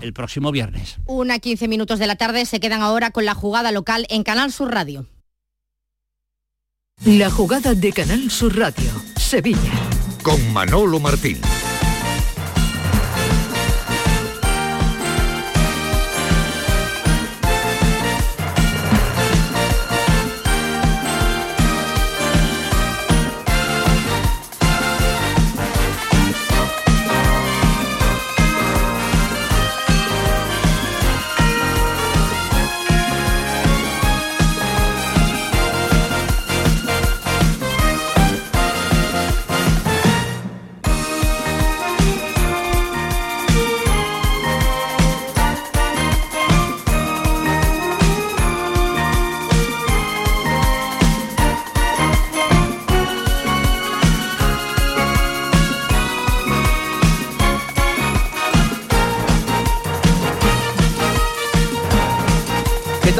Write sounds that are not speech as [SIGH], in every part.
el próximo viernes. Una 15 minutos de la tarde se quedan ahora con la jugada local en Canal Sur Radio. La jugada de Canal Sur Radio, Sevilla. Con Manolo Martín.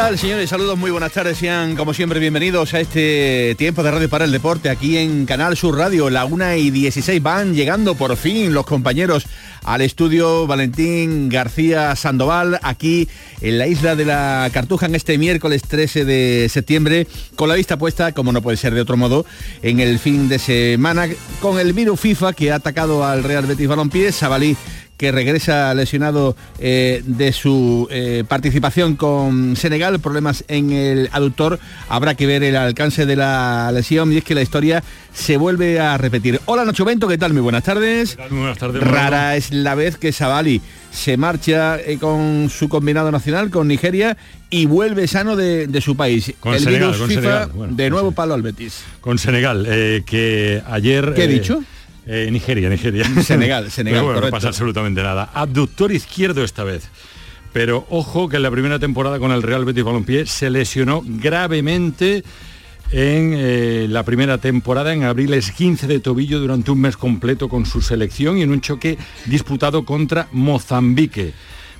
Tal, señores? Saludos, muy buenas tardes. Sean, como siempre, bienvenidos a este tiempo de Radio para el Deporte aquí en Canal Sur Radio. La 1 y 16 van llegando por fin los compañeros al estudio Valentín García Sandoval, aquí en la isla de la Cartuja en este miércoles 13 de septiembre, con la vista puesta, como no puede ser de otro modo, en el fin de semana, con el virus FIFA que ha atacado al Real Betis Balompié, Sabalí que regresa lesionado eh, de su eh, participación con Senegal, problemas en el aductor, habrá que ver el alcance de la lesión y es que la historia se vuelve a repetir. Hola Nacho Bento, ¿qué tal? Muy buenas tardes. Muy buenas tardes. Rara es la vez que Sabali se marcha eh, con su combinado nacional, con Nigeria, y vuelve sano de, su país. Con el Senegal, virus con FIFA, Senegal. Bueno, de nuevo palo al Betis. Con Senegal, que ayer... ¿Qué he dicho? Eh, Nigeria, Nigeria. [LAUGHS] Senegal, Senegal, no pasa absolutamente nada. Abductor izquierdo esta vez. Pero ojo que en la primera temporada con el Real Betis Balompié se lesionó gravemente en eh, la primera temporada, en abril es 15 de tobillo durante un mes completo con su selección y en un choque disputado contra Mozambique.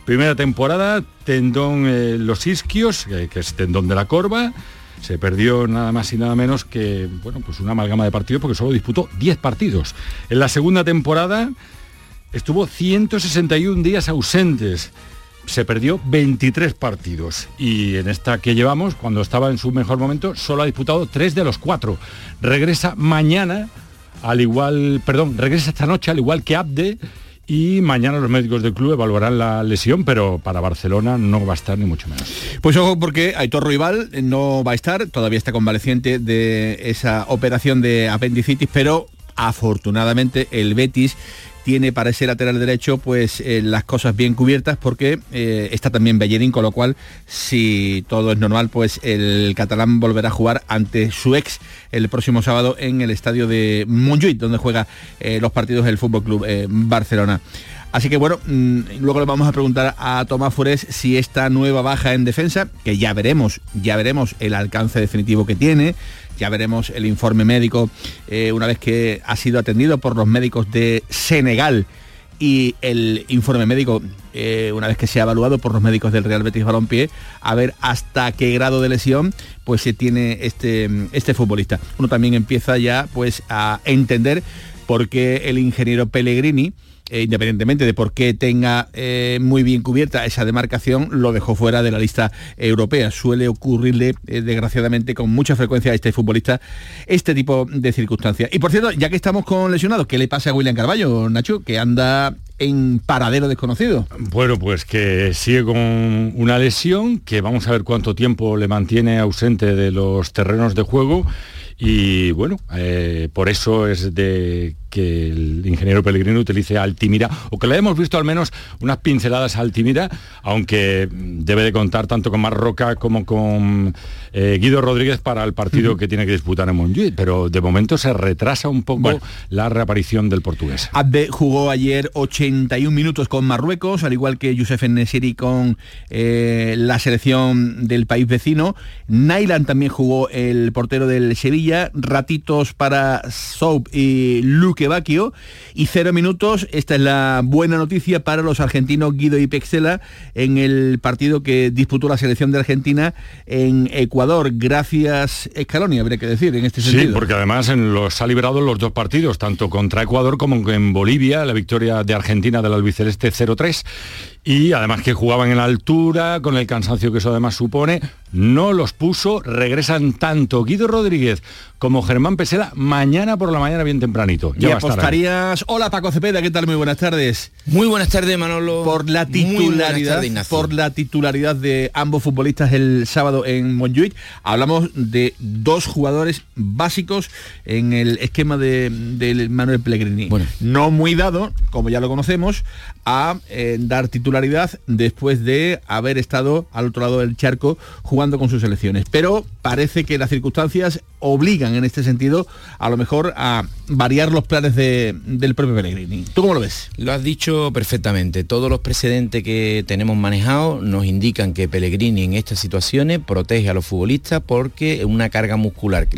Primera temporada, tendón eh, los isquios, que es tendón de la corva, se perdió nada más y nada menos que bueno, pues una amalgama de partidos porque solo disputó 10 partidos. En la segunda temporada estuvo 161 días ausentes. Se perdió 23 partidos y en esta que llevamos, cuando estaba en su mejor momento, solo ha disputado 3 de los 4. Regresa mañana, al igual, perdón, regresa esta noche al igual que Abde y mañana los médicos del club evaluarán la lesión, pero para Barcelona no va a estar ni mucho menos. Pues ojo porque Aitor Rival no va a estar, todavía está convaleciente de esa operación de apendicitis, pero afortunadamente el Betis tiene para ese lateral derecho pues eh, las cosas bien cubiertas porque eh, está también Bellerín, con lo cual si todo es normal pues el catalán volverá a jugar ante su ex el próximo sábado en el estadio de Montjuic donde juega eh, los partidos del Fútbol Club Barcelona. Así que bueno, mm, luego le vamos a preguntar a Tomás Fures si esta nueva baja en defensa, que ya veremos, ya veremos el alcance definitivo que tiene, ya veremos el informe médico eh, una vez que ha sido atendido por los médicos de Senegal y el informe médico eh, una vez que se ha evaluado por los médicos del Real Betis Balompié a ver hasta qué grado de lesión pues se tiene este, este futbolista. Uno también empieza ya pues a entender por qué el ingeniero Pellegrini eh, independientemente de por qué tenga eh, muy bien cubierta esa demarcación, lo dejó fuera de la lista europea. Suele ocurrirle, eh, desgraciadamente, con mucha frecuencia a este futbolista este tipo de circunstancias. Y por cierto, ya que estamos con lesionados, ¿qué le pasa a William Carballo, Nacho? Que anda en paradero desconocido. Bueno, pues que sigue con una lesión, que vamos a ver cuánto tiempo le mantiene ausente de los terrenos de juego. Y bueno, eh, por eso es de que el ingeniero Pellegrino utilice Altimira, o que le hemos visto al menos unas pinceladas a Altimira, aunque debe de contar tanto con Marroca como con eh, Guido Rodríguez para el partido que tiene que disputar en Montjuic, pero de momento se retrasa un poco Bueno. la reaparición del portugués. Abde jugó ayer 81 minutos con Marruecos, al igual que Youssef Nesiri con eh, la selección del país vecino. Nailan también jugó el portero del Sevilla, ratitos para Soap y Luque Bacchio y cero minutos. Esta es la buena noticia para los argentinos Guido y Pexela en el partido que disputó la selección de Argentina en Ecuador. Gracias, Scaloni, habría que decir, en este sentido. Sí, porque además en los ha liberado en los dos partidos, tanto contra Ecuador como en Bolivia, la victoria de Argentina del albiceleste 0-3. Y además que jugaban en la altura, con el cansancio que eso además supone, no los puso, regresan tanto Guido Rodríguez como Germán Pesela mañana por la mañana bien tempranito. Ya apostarías... Hola Paco Cepeda, ¿qué tal? Muy buenas tardes. Muy buenas tardes Manolo. Por la titularidad, por la titularidad de ambos futbolistas el sábado en Montjuic, hablamos de dos jugadores básicos en el esquema de, Manuel Pellegrini. Bueno. No muy dado, como ya lo conocemos, a eh, dar titularidad después de haber estado al otro lado del charco jugando con sus selecciones. Pero parece que las circunstancias obligan en este sentido a lo mejor a variar los planes del propio Pellegrini. ¿Tú cómo lo ves? Lo has dicho perfectamente. Todos los precedentes que tenemos manejados nos indican que Pellegrini en estas situaciones protege a los futbolistas porque una carga muscular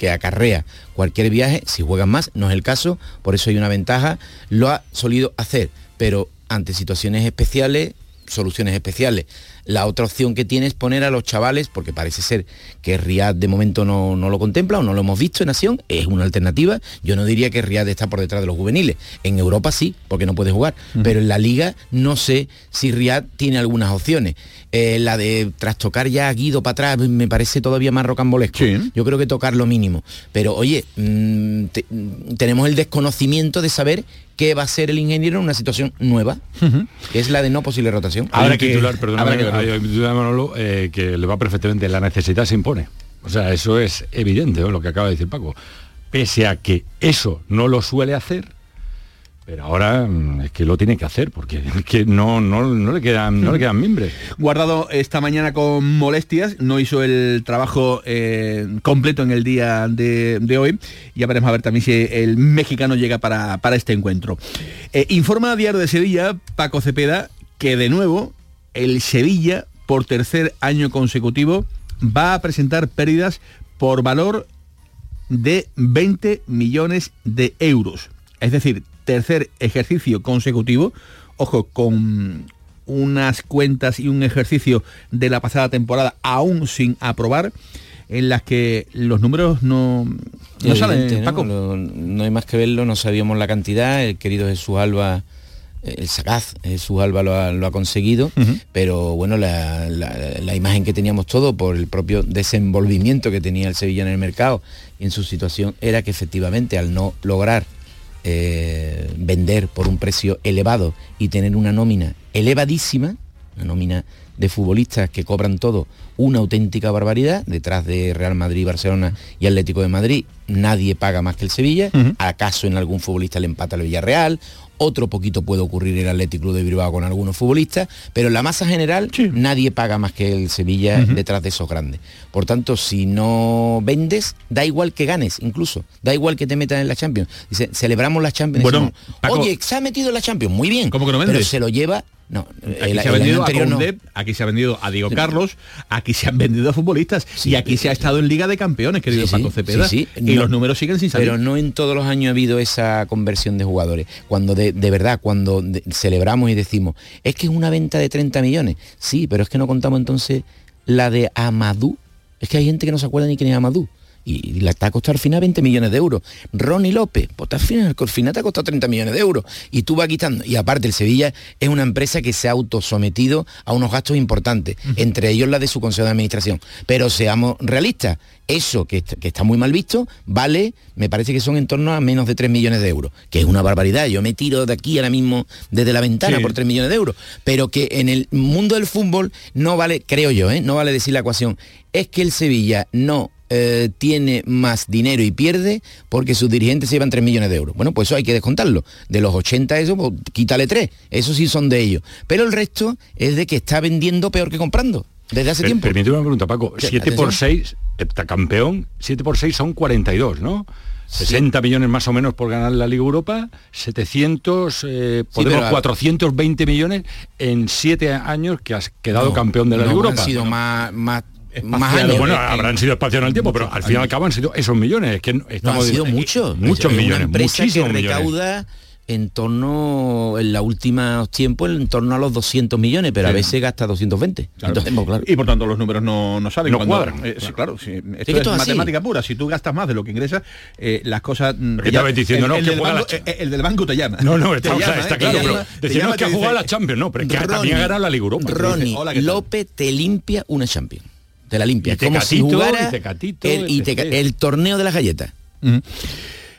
que acarrea cualquier viaje, si juegan más, no es el caso, por eso hay una ventaja, lo ha solido hacer, pero ante situaciones especiales, soluciones especiales. La otra opción que tiene es poner a los chavales, porque parece ser que Riad de momento no, lo contempla o no lo hemos visto en Nación, es una alternativa. Yo no diría que Riad está por detrás de los juveniles. En Europa sí, porque no puede jugar. Pero en la liga no sé si Riad tiene algunas opciones. Eh, la de trastocar ya a Guido para atrás me parece todavía más rocambolesco. Yo creo que tocar lo mínimo. Pero oye, mm, tenemos el desconocimiento de saber qué va a ser el ingeniero en una situación nueva, que es la de no posible rotación. Ahora que titular, perdóname, eh, que le va perfectamente, la necesidad se impone. O sea, eso es evidente, lo que acaba de decir Paco. Pese a que eso no lo suele hacer, pero ahora mm, es que lo tiene que hacer porque [LAUGHS] que no, no, le quedan no le quedan miembros. [LAUGHS] Guardado esta mañana con molestias, no hizo el trabajo eh, completo en el día de, hoy. Ya veremos a ver también si el mexicano llega para, este encuentro. Eh, informa a Diario de Sevilla, Paco Cepeda, que de nuevo el Sevilla, por tercer año consecutivo, va a presentar pérdidas por valor de 20 millones de euros. Es decir, tercer ejercicio consecutivo, ojo, con unas cuentas y un ejercicio de la pasada temporada aún sin aprobar, en las que los números no, no salen, Paco. No, hay más que verlo, no sabíamos la cantidad, el querido Jesús Alba el sagaz Jesús Alba lo ha, conseguido, pero bueno, la, la, imagen que teníamos todo por el propio desenvolvimiento que tenía el Sevilla en el mercado y en su situación era que efectivamente al no lograr eh, vender por un precio elevado y tener una nómina elevadísima, una nómina de futbolistas que cobran todo una auténtica barbaridad, detrás de Real Madrid, Barcelona y Atlético de Madrid, nadie paga más que el Sevilla, acaso en algún futbolista le empata el Villarreal, otro poquito puede ocurrir en el Atlético Club de Bilbao con algunos futbolistas, pero en la masa general nadie paga más que el Sevilla detrás de esos grandes. Por tanto, si no vendes, da igual que ganes, incluso, da igual que te metas en la Champions. Dice, celebramos la Champions. Bueno, Oye, se ha metido en la Champions, muy bien. ¿Cómo que no vendes? Pero se lo lleva no, aquí se ha vendido a aquí se ha vendido a Diego Carlos, aquí se han vendido a futbolistas y aquí se ha estado en Liga de Campeones, querido Paco Cepeda, y los números siguen sin salir. Pero no en todos los años ha habido esa conversión de jugadores. Cuando de, verdad, cuando celebramos y decimos, es que es una venta de 30 millones. Sí, pero es que no contamos entonces la de Amadou. Es que hay gente que no se acuerda ni quién es Amadou y, la te ha costado al final 20 millones de euros. Ronnie López, pues al final, al final te ha costado 30 millones de euros. Y tú vas quitando. Y aparte, el Sevilla es una empresa que se ha autosometido a unos gastos importantes, entre ellos la de su consejo de administración. Pero seamos realistas, eso que, está muy mal visto, vale, me parece que son en torno a menos de 3 millones de euros, que es una barbaridad. Yo me tiro de aquí ahora mismo desde la ventana por 3 millones de euros. Pero que en el mundo del fútbol no vale, creo yo, ¿eh? no vale decir la ecuación, es que el Sevilla no eh, tiene más dinero y pierde porque sus dirigentes se llevan 3 millones de euros. Bueno, pues eso hay que descontarlo. De los 80 eso, pues, quítale 3. Eso sí son de ellos. Pero el resto es de que está vendiendo peor que comprando. Desde hace tiempo. Permíteme una pregunta, Paco. 7 por 6, campeón, 7 por 6 son 42, ¿no? 60 millones más o menos por ganar la Liga Europa, 700, eh, podemos 420 millones en 7 años que has quedado campeón de la Liga Europa. Han sido más, más bueno, habrán sido espacio en el tiempo, pero al fin y al cabo han sido esos millones. que estamos han sido muchos. Muchos millones, muchísimos recauda en torno, en los últimos tiempos, en torno a los 200 millones, pero a veces gasta 220. Claro. Entonces, pues, claro. Y por tanto los números no, no salen. No cuadran. eh, sí, claro, sí. Esto que es es así. matemática pura. Si tú gastas más de lo que ingresas, eh, las cosas... mm, ¿Qué te diciendo? el, No, el que del banco, la- eh, el del banco te llama. No, no, está, o sea, llama, está eh, claro, pero decimos que ha jugado la Champions, no, pero es que Ronnie- también ha ganado la Liga Europa. Ronnie. López te limpia una Champions. Te la limpia. Y como si jugara y Tecatito, el, y etc. Teca- el torneo de las galletas.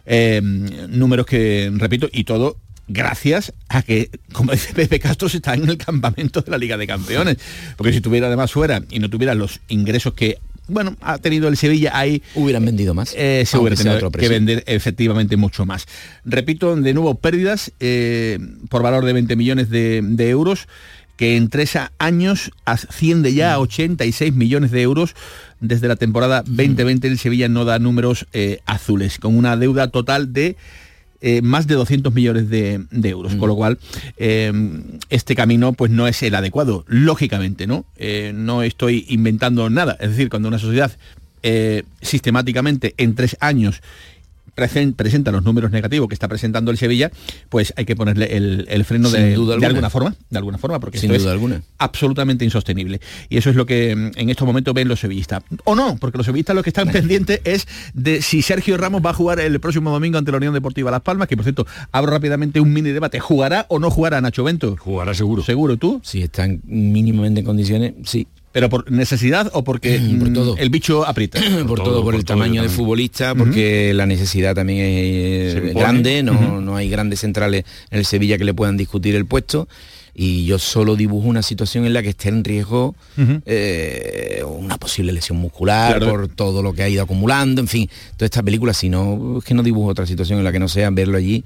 Eh, números que, repito, y todo gracias a que, como dice Pepe Castro, se está en el campamento de la Liga de Campeones. Porque si estuviera además fuera y no tuviera los ingresos que, bueno, ha tenido el Sevilla ahí... Hubieran vendido más. eh, se hubiera tenido otro que vender efectivamente mucho más. Repito, de nuevo, pérdidas eh, por valor de 20 millones de, de euros, que en tres años asciende ya a 86 millones de euros. Desde la temporada 2020 el Sevilla no da números eh, azules, con una deuda total de eh, más de 200 millones de, de euros, con lo cual eh, este camino pues no es el adecuado, lógicamente, ¿no? Eh, no estoy inventando nada, es decir, cuando una sociedad sistemáticamente en tres años presenta los números negativos que está presentando el Sevilla, pues hay que ponerle el, el freno de, duda de alguna. forma, de alguna forma, porque Sin esto duda es alguna. absolutamente insostenible. Y eso es lo que mm, en estos momentos ven los sevillistas. O no, porque los sevillistas lo que están [LAUGHS] pendientes es de si Sergio Ramos va a jugar el próximo domingo ante la Unión Deportiva Las Palmas, que por cierto, abro rápidamente un mini debate. ¿Jugará o no jugará Nacho Bento? Jugará seguro. Seguro tú, Si están mínimamente en condiciones, sí. Pero por necesidad o porque Por mm, todo. el bicho aprieta. [CLEARS THROAT] por, todo, todo, por, por el todo tamaño de futbolista, porque la necesidad también es eh, grande, no, no hay grandes centrales en el Sevilla que le puedan discutir el puesto. Y yo solo dibujo una situación en la que esté en riesgo eh, una posible lesión muscular Claro. por todo lo que ha ido acumulando, en fin, toda esta película, si no, es que no dibujo otra situación en la que no sea verlo allí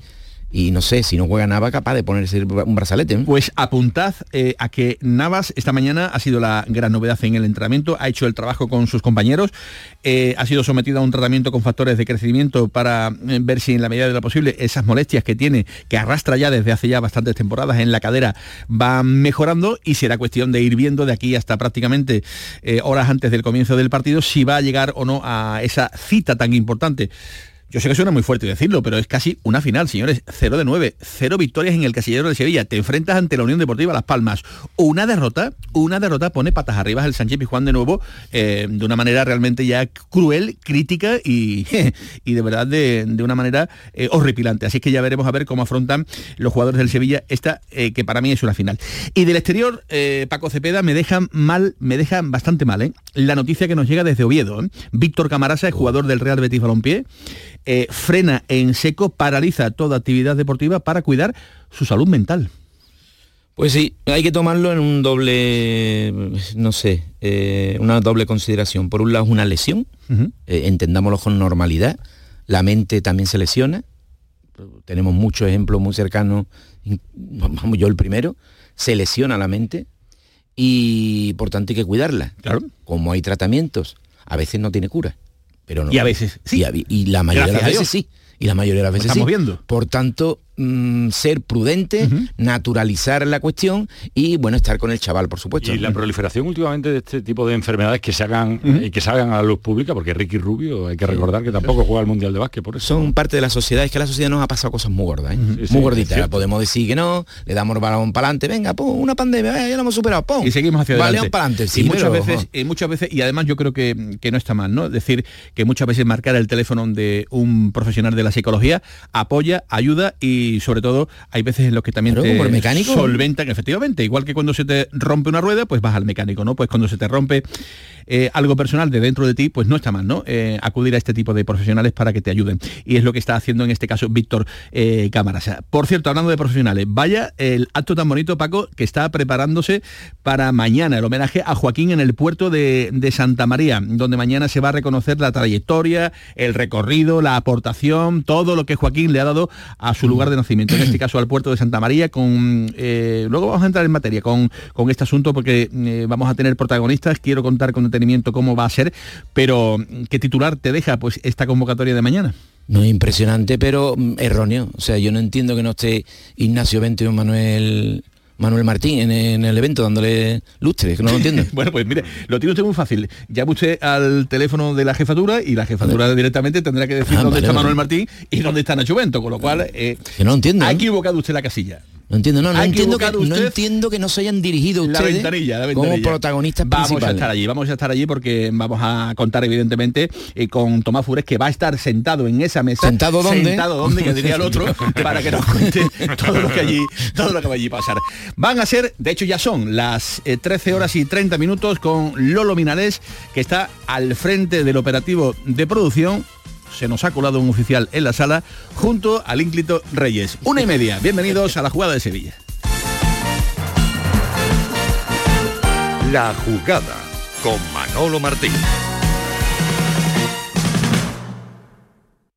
y no sé, si no juega nada capaz de ponerse un brazalete. ¿eh? Pues apuntad eh, a que Navas esta mañana ha sido la gran novedad en el entrenamiento, ha hecho el trabajo con sus compañeros, eh, ha sido sometido a un tratamiento con factores de crecimiento para ver si en la medida de lo posible esas molestias que tiene, que arrastra ya desde hace ya bastantes temporadas en la cadera, van mejorando y será cuestión de ir viendo de aquí hasta prácticamente horas antes del comienzo del partido si va a llegar o no a esa cita tan importante. Yo sé que suena muy fuerte decirlo, pero es casi una final, señores. 0 de 9, cero victorias en el casillero de Sevilla. Te enfrentas ante la Unión Deportiva Las Palmas. Una derrota, una derrota pone patas arriba el Sánchez Pizjuán de nuevo, eh, de una manera realmente ya cruel, crítica y, [LAUGHS] y de verdad de, de una manera eh, horripilante. Así que ya veremos a ver cómo afrontan los jugadores del Sevilla esta, eh, que para mí es una final. Y del exterior, Paco Cepeda me dejan mal, me dejan bastante mal. La noticia que nos llega desde Oviedo. Víctor Camarasa, el jugador del Real Betis Balompié, eh, frena en seco, paraliza toda actividad deportiva para cuidar su salud mental. Pues sí, hay que tomarlo en un doble, no sé, eh, una doble consideración. Por un lado es una lesión, eh, entendámoslo con normalidad. La mente también se lesiona. Tenemos muchos ejemplos muy cercanos, vamos yo el primero, se lesiona la mente y por tanto hay que cuidarla. Claro. Como hay tratamientos, a veces no tiene cura. Pero no. Y a veces sí. Y, a- y la mayoría de las veces sí. Y la mayoría de las veces estamos sí. viendo. Por tanto, mm, ser prudente, naturalizar la cuestión y bueno, estar con el chaval, por supuesto. Y la proliferación últimamente de este tipo de enfermedades que se hagan y que salgan a la luz pública, porque Ricky Rubio, hay que recordar que tampoco juega al Mundial de Básquet por eso. son parte de la sociedad, es que la sociedad nos ha pasado cosas muy gordas, ¿eh? Sí, sí, muy es gorditas. Podemos decir que no, le damos balón para adelante, venga, pum, una pandemia, venga, ya lo hemos superado, pum. y seguimos hacia adelante. Balón para adelante, sí, y muchas pero, veces, y muchas veces, y además yo creo que, que no está mal, ¿no? Decir que muchas veces marcar el teléfono de un profesional de la psicología apoya, ayuda y sobre todo hay veces en los que también Claro, te mecánico. solventan, efectivamente, igual que cuando se te rompe una rueda, pues vas al mecánico, ¿no? Pues cuando se te rompe eh, algo personal de dentro de ti, pues no está mal, ¿no? Eh, acudir a este tipo de profesionales para que te ayuden. Y es lo que está haciendo en este caso Víctor eh, Cámaras. Por cierto, hablando de profesionales, vaya el acto tan bonito, Paco, que está preparándose para mañana, el homenaje a Joaquín en el puerto de, de Santa María, donde mañana se va a reconocer la trayectoria, el recorrido, la aportación, todo lo que Joaquín le ha dado a su lugar de nacimiento, en este caso al puerto de Santa María, con eh, luego vamos a entrar en materia con, con este asunto porque eh, vamos a tener protagonistas, quiero contar con detenimiento cómo va a ser, pero ¿qué titular te deja pues esta convocatoria de mañana? No es impresionante, pero mm, erróneo. O sea, yo no entiendo que no esté Ignacio Bento y Manuel Manuel Martín en, en el evento dándole lustre, que no lo entiendo. [LAUGHS] bueno, pues mire, lo tiene usted muy fácil. Llame usted al teléfono de la jefatura y la jefatura directamente tendrá que decir Ah, dónde vale, está vale. Manuel Martín y dónde está Nacho Bento, con lo cual eh, Que no lo entiendo. ha ¿eh? equivocado usted la casilla. No entiendo, no, no entiendo, que, no entiendo que no se hayan dirigido La ustedes ventanilla, la como ventanilla. protagonistas Vamos a estar allí, vamos a estar allí porque vamos a contar evidentemente eh, con Tomás Fures que va a estar sentado en esa mesa. ¿Sentado dónde? Sentado donde, que diría el otro, [LAUGHS] para que nos cuente todo lo que allí, todo lo que va allí pasar. Van a ser, de hecho ya son las eh, 13 horas y 30 minutos con Lolo Minarés, que está al frente del operativo de producción. Se nos ha colado un oficial en la sala junto al ínclito Reyes. Una y media. Bienvenidos a la jugada de Sevilla. La jugada con Manolo Martín.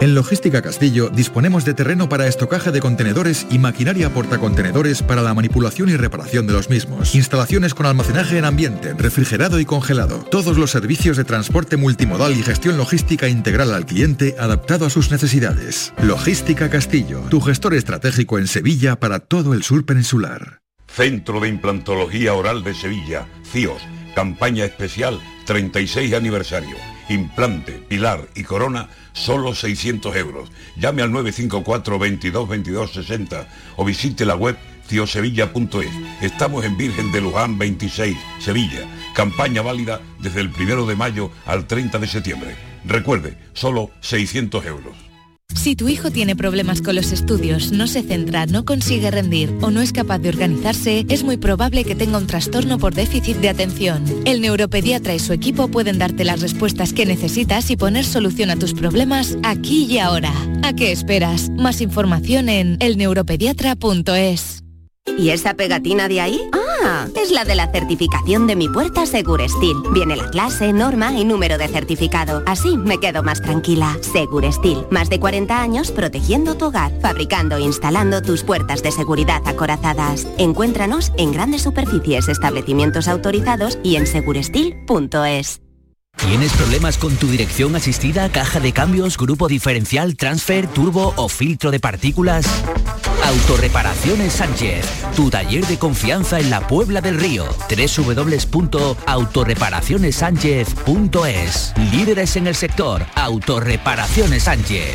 En Logística Castillo disponemos de terreno para estocaje de contenedores y maquinaria portacontenedores para la manipulación y reparación de los mismos. Instalaciones con almacenaje en ambiente, refrigerado y congelado. Todos los servicios de transporte multimodal y gestión logística integral al cliente adaptado a sus necesidades. Logística Castillo, tu gestor estratégico en Sevilla para todo el sur peninsular. Centro de Implantología Oral de Sevilla, CIOS, campaña especial 36 aniversario. Implante, pilar y corona, solo 600 euros. Llame al 954 22 22 60 o visite la web ciosevilla.es. Estamos en Virgen de Luján 26, Sevilla. Campaña válida desde el 1 de mayo al 30 de septiembre. Recuerde, solo 600 euros. Si tu hijo tiene problemas con los estudios, no se centra, no consigue rendir o no es capaz de organizarse, es muy probable que tenga un trastorno por déficit de atención. El neuropediatra y su equipo pueden darte las respuestas que necesitas y poner solución a tus problemas aquí y ahora. ¿A qué esperas? Más información en elneuropediatra.es. ¿Y esa pegatina de ahí? Ah, es la de la certificación de mi puerta Segurestil. Viene la clase, norma y número de certificado. Así me quedo más tranquila. Segurestil, más de 40 años protegiendo tu hogar, fabricando e instalando tus puertas de seguridad acorazadas. Encuéntranos en grandes superficies, establecimientos autorizados y en segurestil.es. ¿Tienes problemas con tu dirección asistida, caja de cambios, grupo diferencial, transfer, turbo o filtro de partículas? Autorreparaciones Sánchez, tu taller de confianza en la Puebla del Río. www.autorreparacionessánchez.es Líderes en el sector, Autorreparaciones Sánchez.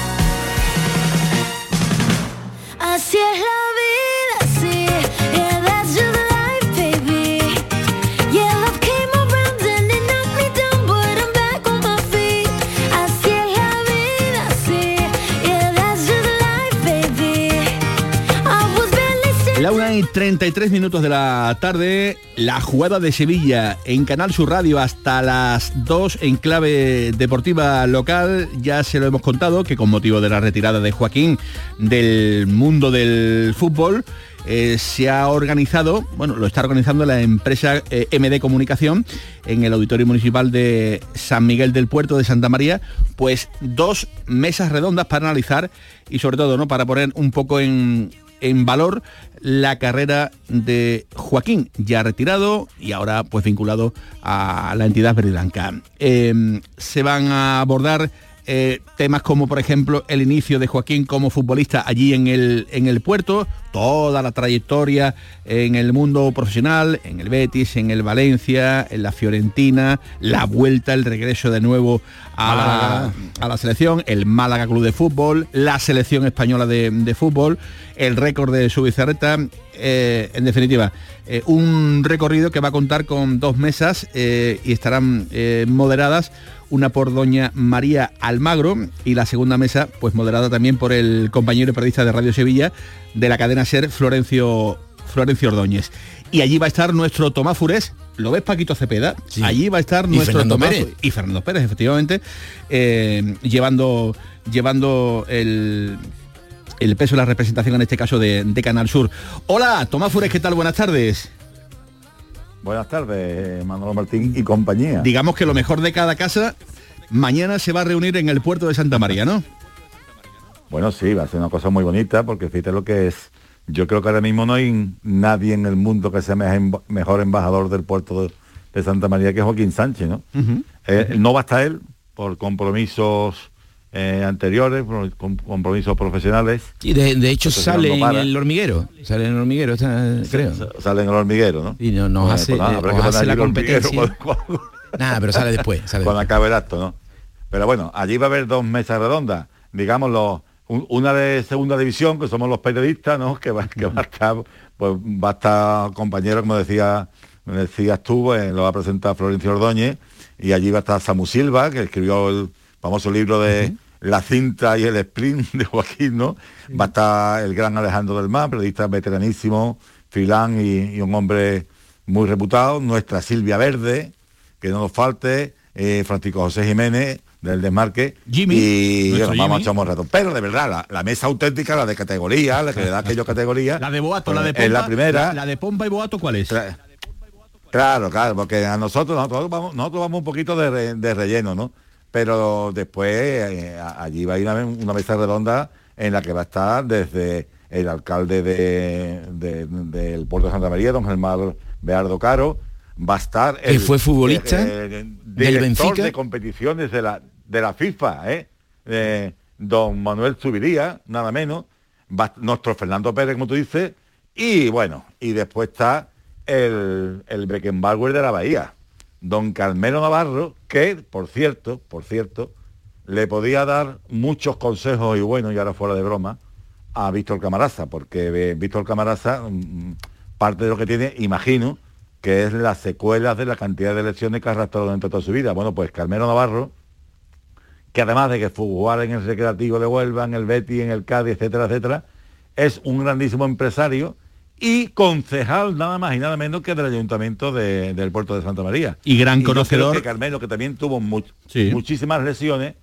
Así es la vida, La una y 33 minutos de la tarde, la jugada de Sevilla en Canal Sur Radio hasta las 2 en clave deportiva local. Ya se lo hemos contado que con motivo de la retirada de Joaquín del mundo del fútbol, eh, se ha organizado, bueno, lo está organizando la empresa eh, MD Comunicación en el Auditorio Municipal de San Miguel del Puerto de Santa María, pues dos mesas redondas para analizar y sobre todo, ¿no? Para poner un poco en, en valor la carrera de Joaquín, ya retirado y ahora pues vinculado a la entidad verde. Eh, se van a abordar eh, temas como por ejemplo el inicio de Joaquín como futbolista allí en el, en el puerto, toda la trayectoria en el mundo profesional, en el Betis, en el Valencia, en la Fiorentina, la vuelta, el regreso de nuevo a, Málaga. a la selección, el Málaga Club de Fútbol, la selección española de, de fútbol, el récord de su Bizarreta, eh, en definitiva, eh, un recorrido que va a contar con dos mesas eh, y estarán moderadas una por doña María Almagro y la segunda mesa pues moderada también por el compañero y periodista de Radio Sevilla de la cadena SER, Florencio, Florencio Ordóñez. Y allí va a estar nuestro Tomás Furés, ¿lo ves Paquito Cepeda? Allí va a estar Y nuestro Fernando Tomás Pérez. y Fernando Pérez, efectivamente, eh, llevando, llevando el, el peso de la representación en este caso de, de Canal Sur. Hola, Tomás Fures, ¿qué tal? Buenas tardes. Buenas tardes, Manolo Martín y compañía. Digamos que lo mejor de cada casa mañana se va a reunir en el puerto de Santa María, ¿no? Bueno, sí, va a ser una cosa muy bonita porque fíjate lo que es. Yo creo que ahora mismo no hay nadie en el mundo que sea mejor embajador del puerto de, de Santa María que Joaquín Sánchez, ¿no? Eh, no va a estar él por compromisos eh, anteriores, com- compromisos profesionales. Y de, de hecho sale no en el hormiguero. Sale en el hormiguero, está- creo. Sale en el hormiguero, ¿no? Y no- nos Bueno, hace, pues nada, eh, hace la competencia. [LAUGHS] Nada, pero sale después. Sale cuando acabe el acto, ¿no? Pero bueno, allí va a haber dos mesas redondas, digamos, los- un- una de segunda división, que somos los periodistas, ¿no? Que va, que va a estar, pues va a estar compañero, como decía, decías tú, eh, lo va a presentar Florencio Ordóñez, y allí va a estar Samu Silva, que escribió el famoso libro de La cinta y el sprint de Joaquín, ¿no? Va a estar el gran Alejandro del Mar, periodista veteranísimo, filán y, y un hombre muy reputado, nuestra Silvia Verde, que no nos falte, eh, Francisco José Jiménez del Desmarque Jimmy, y bueno, vamos a echar un rato. Pero de verdad, la, la mesa auténtica, la de categoría, la que le da aquello categoría. La de Boato, la de pues, Pompa. Es la primera. La, la de Pompa y Boato, ¿cuál es? Claro, claro, porque a nosotros, nosotros vamos, nosotros vamos un poquito de, re- de relleno, ¿no? Pero después eh, allí va a ir una, una mesa redonda en la que va a estar desde el alcalde de- de- del puerto de Santa María, don Germán Beardo Caro, va a estar Que fue futbolista del director Benfica. de competiciones de la, de la FIFA, ¿eh? Eh, don Manuel Subiría, nada menos, va nuestro Fernando Pérez, como tú dices, y bueno, y después está el, el Beckenbauer de la Bahía, don Carmelo Navarro, que, por cierto, por cierto, le podía dar muchos consejos y bueno, y ahora fuera de broma, a Víctor Camaraza, porque eh, Víctor Camaraza, mm, parte de lo que tiene, imagino, que es las secuelas de la cantidad de lesiones que ha arrastrado durante toda su vida. Bueno, pues Carmelo Navarro, que además de que jugar en el Recreativo de Huelva, en el Betis, en el Cádiz, etcétera, etcétera, es un grandísimo empresario y concejal nada más y nada menos que del Ayuntamiento de- del Puerto de Santa María. Y gran conocedor. que Carmelo, que también tuvo mu- Sí. muchísimas lesiones,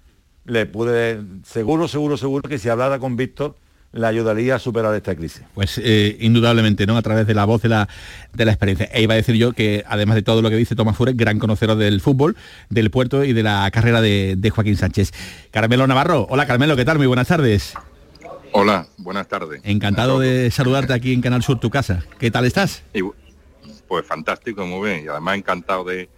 le pude, seguro, seguro, seguro que si hablara con Víctor, le ayudaría a superar esta crisis. Pues eh, indudablemente, ¿no? A través de la voz de la, de la experiencia. E iba a decir yo que, además de todo lo que dice Tomás Fures, gran conocedor del fútbol, del puerto y de la carrera de, de Joaquín Sánchez. Carmelo Navarro. Hola Carmelo, ¿qué tal? Muy buenas tardes. Hola, buenas tardes. Encantado de saludarte aquí en Canal Sur, tu casa. ¿Qué tal estás? Y, pues fantástico, muy bien. Y además encantado de,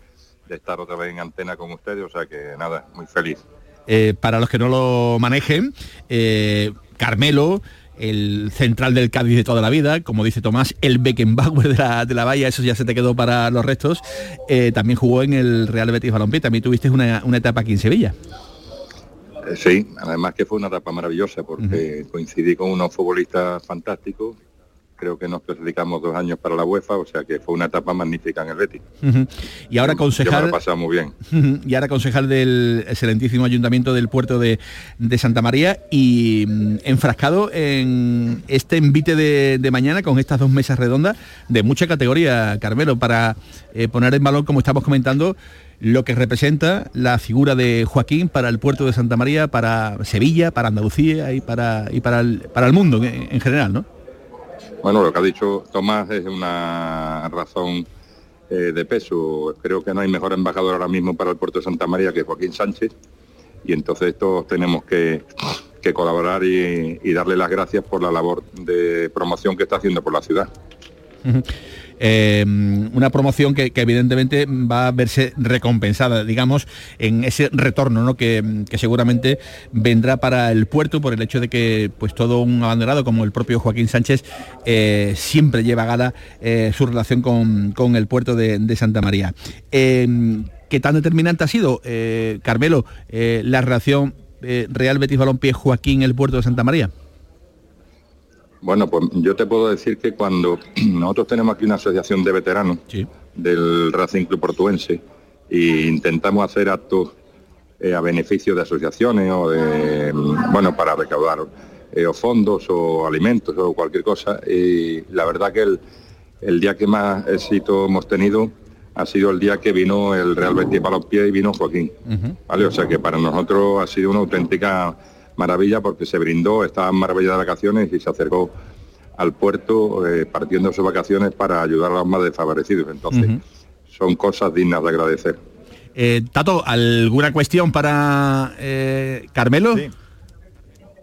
de estar otra vez en antena con ustedes, o sea que nada, muy feliz. Eh, para los que no lo manejen, eh, Carmelo, el central del Cádiz de toda la vida, como dice Tomás, el Beckenbauer de la, de la valla, eso ya se te quedó para los restos, eh, también jugó en el Real Betis Balompié, también tuviste una, una etapa aquí en Sevilla. Eh, sí, además que fue una etapa maravillosa porque coincidí con unos futbolistas fantásticos. Creo que nos clasificamos dos años para la UEFA, o sea que fue una etapa magnífica en el Betis. Y ahora concejal... muy bien. Y ahora concejal del excelentísimo ayuntamiento del puerto de, de Santa María y mm, enfrascado en este envite de, de mañana con estas dos mesas redondas de mucha categoría, Carmelo, para eh, poner en valor, como estamos comentando, lo que representa la figura de Joaquín para el puerto de Santa María, para Sevilla, para Andalucía y para, y para, el, para el mundo en, en general, ¿no? Bueno, lo que ha dicho Tomás es una razón eh, de peso. Creo que no hay mejor embajador ahora mismo para el puerto de Santa María que Joaquín Sánchez. Y entonces todos tenemos que, que colaborar y, y darle las gracias por la labor de promoción que está haciendo por la ciudad. Eh, una promoción que, evidentemente va a verse recompensada, digamos, en ese retorno ¿no? que, seguramente vendrá para el puerto por el hecho de que pues todo un abanderado como el propio Joaquín Sánchez eh, siempre lleva a gala eh, su relación con, con el puerto de, de Santa María. Eh, ¿Qué tan determinante ha sido, eh, Carmelo, la relación Real Betis Balompié Joaquín el puerto de Santa María? Bueno, pues yo te puedo decir que cuando [CLEARS THROAT] nosotros tenemos aquí una asociación de veteranos del Racing Club Portuense e intentamos hacer actos eh, a beneficio de asociaciones o de, mm, bueno, para recaudar eh, o fondos o alimentos o cualquier cosa. Y la verdad que el, el día que más éxito hemos tenido ha sido el día que vino el Real Betis Balompié y vino Joaquín. ¿vale? O sea que para nosotros ha sido una auténtica maravilla porque se brindó, estaba en maravilla de vacaciones y se acercó al puerto eh, partiendo sus vacaciones para ayudar a los más desfavorecidos. Entonces, son cosas dignas de agradecer. Eh, Tato, ¿alguna cuestión para eh, Carmelo?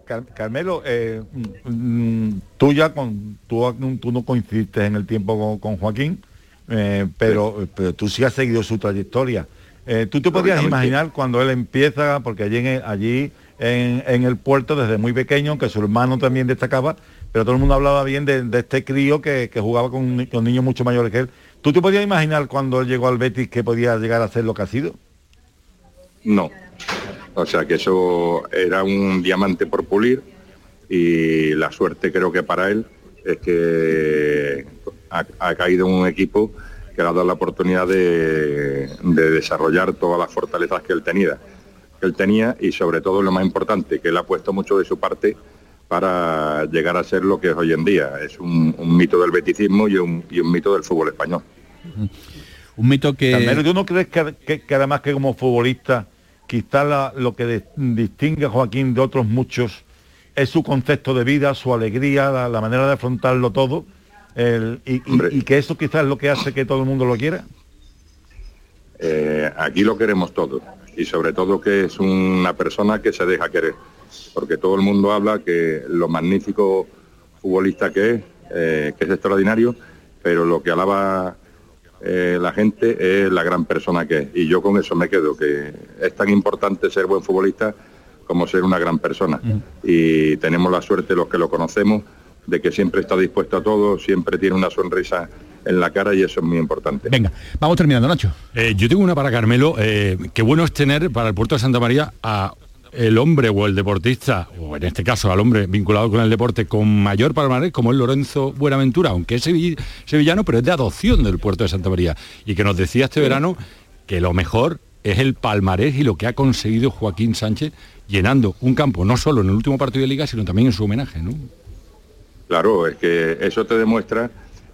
Car- Carmelo, eh, mm, tú ya con, tú, tú no coincidiste en el tiempo con, con Joaquín, eh, pero, pero tú sí has seguido su trayectoria. Eh, ¿Tú te podrías Lógicamente. imaginar cuando él empieza, porque allí, allí en, el puerto desde muy pequeño, que su hermano también destacaba, pero todo el mundo hablaba bien de, este crío que, jugaba con, con niños mucho mayores que él. ¿Tú te podías imaginar cuando él llegó al Betis que podía llegar a ser lo que ha sido? No. O sea que eso era un diamante por pulir y la suerte creo que para él es que ha, ha caído un equipo que le ha dado la oportunidad de desarrollar todas las fortalezas que él tenía, que él tenía y sobre todo lo más importante, que él ha puesto mucho de su parte para llegar a ser lo que es hoy en día. Es un, un mito del beticismo y un, y un mito del fútbol español. Un mito que... ¿tú no crees que, que- que además que como futbolista, quizás la- lo que de- distingue a Joaquín de otros muchos es su concepto de vida, su alegría, la, la manera de afrontarlo todo, el- y, y- y que eso quizás es lo que hace que todo el mundo lo quiera? Eh, aquí lo queremos todo y sobre todo que es una persona que se deja querer, porque todo el mundo habla que lo magnífico futbolista que es, eh, que es extraordinario, pero lo que alaba eh, la gente es la gran persona que es. Y yo con eso me quedo, que es tan importante ser buen futbolista como ser una gran persona. Y tenemos la suerte los que lo conocemos de que siempre está dispuesto a todo, siempre tiene una sonrisa en la cara y eso es muy importante. Venga, vamos terminando, Nacho. Eh, yo tengo una para Carmelo. eh, qué bueno es tener para el puerto de Santa María a el hombre o el deportista, o en este caso al hombre vinculado con el deporte con mayor palmarés, como es Lorenzo Buenaventura, aunque es sevi- sevillano, pero es de adopción del puerto de Santa María. Y que nos decía este verano que lo mejor es el palmarés y lo que ha conseguido Joaquín Sánchez llenando un campo, no solo en el último partido de liga, sino también en su homenaje, ¿no? Claro, es que eso te demuestra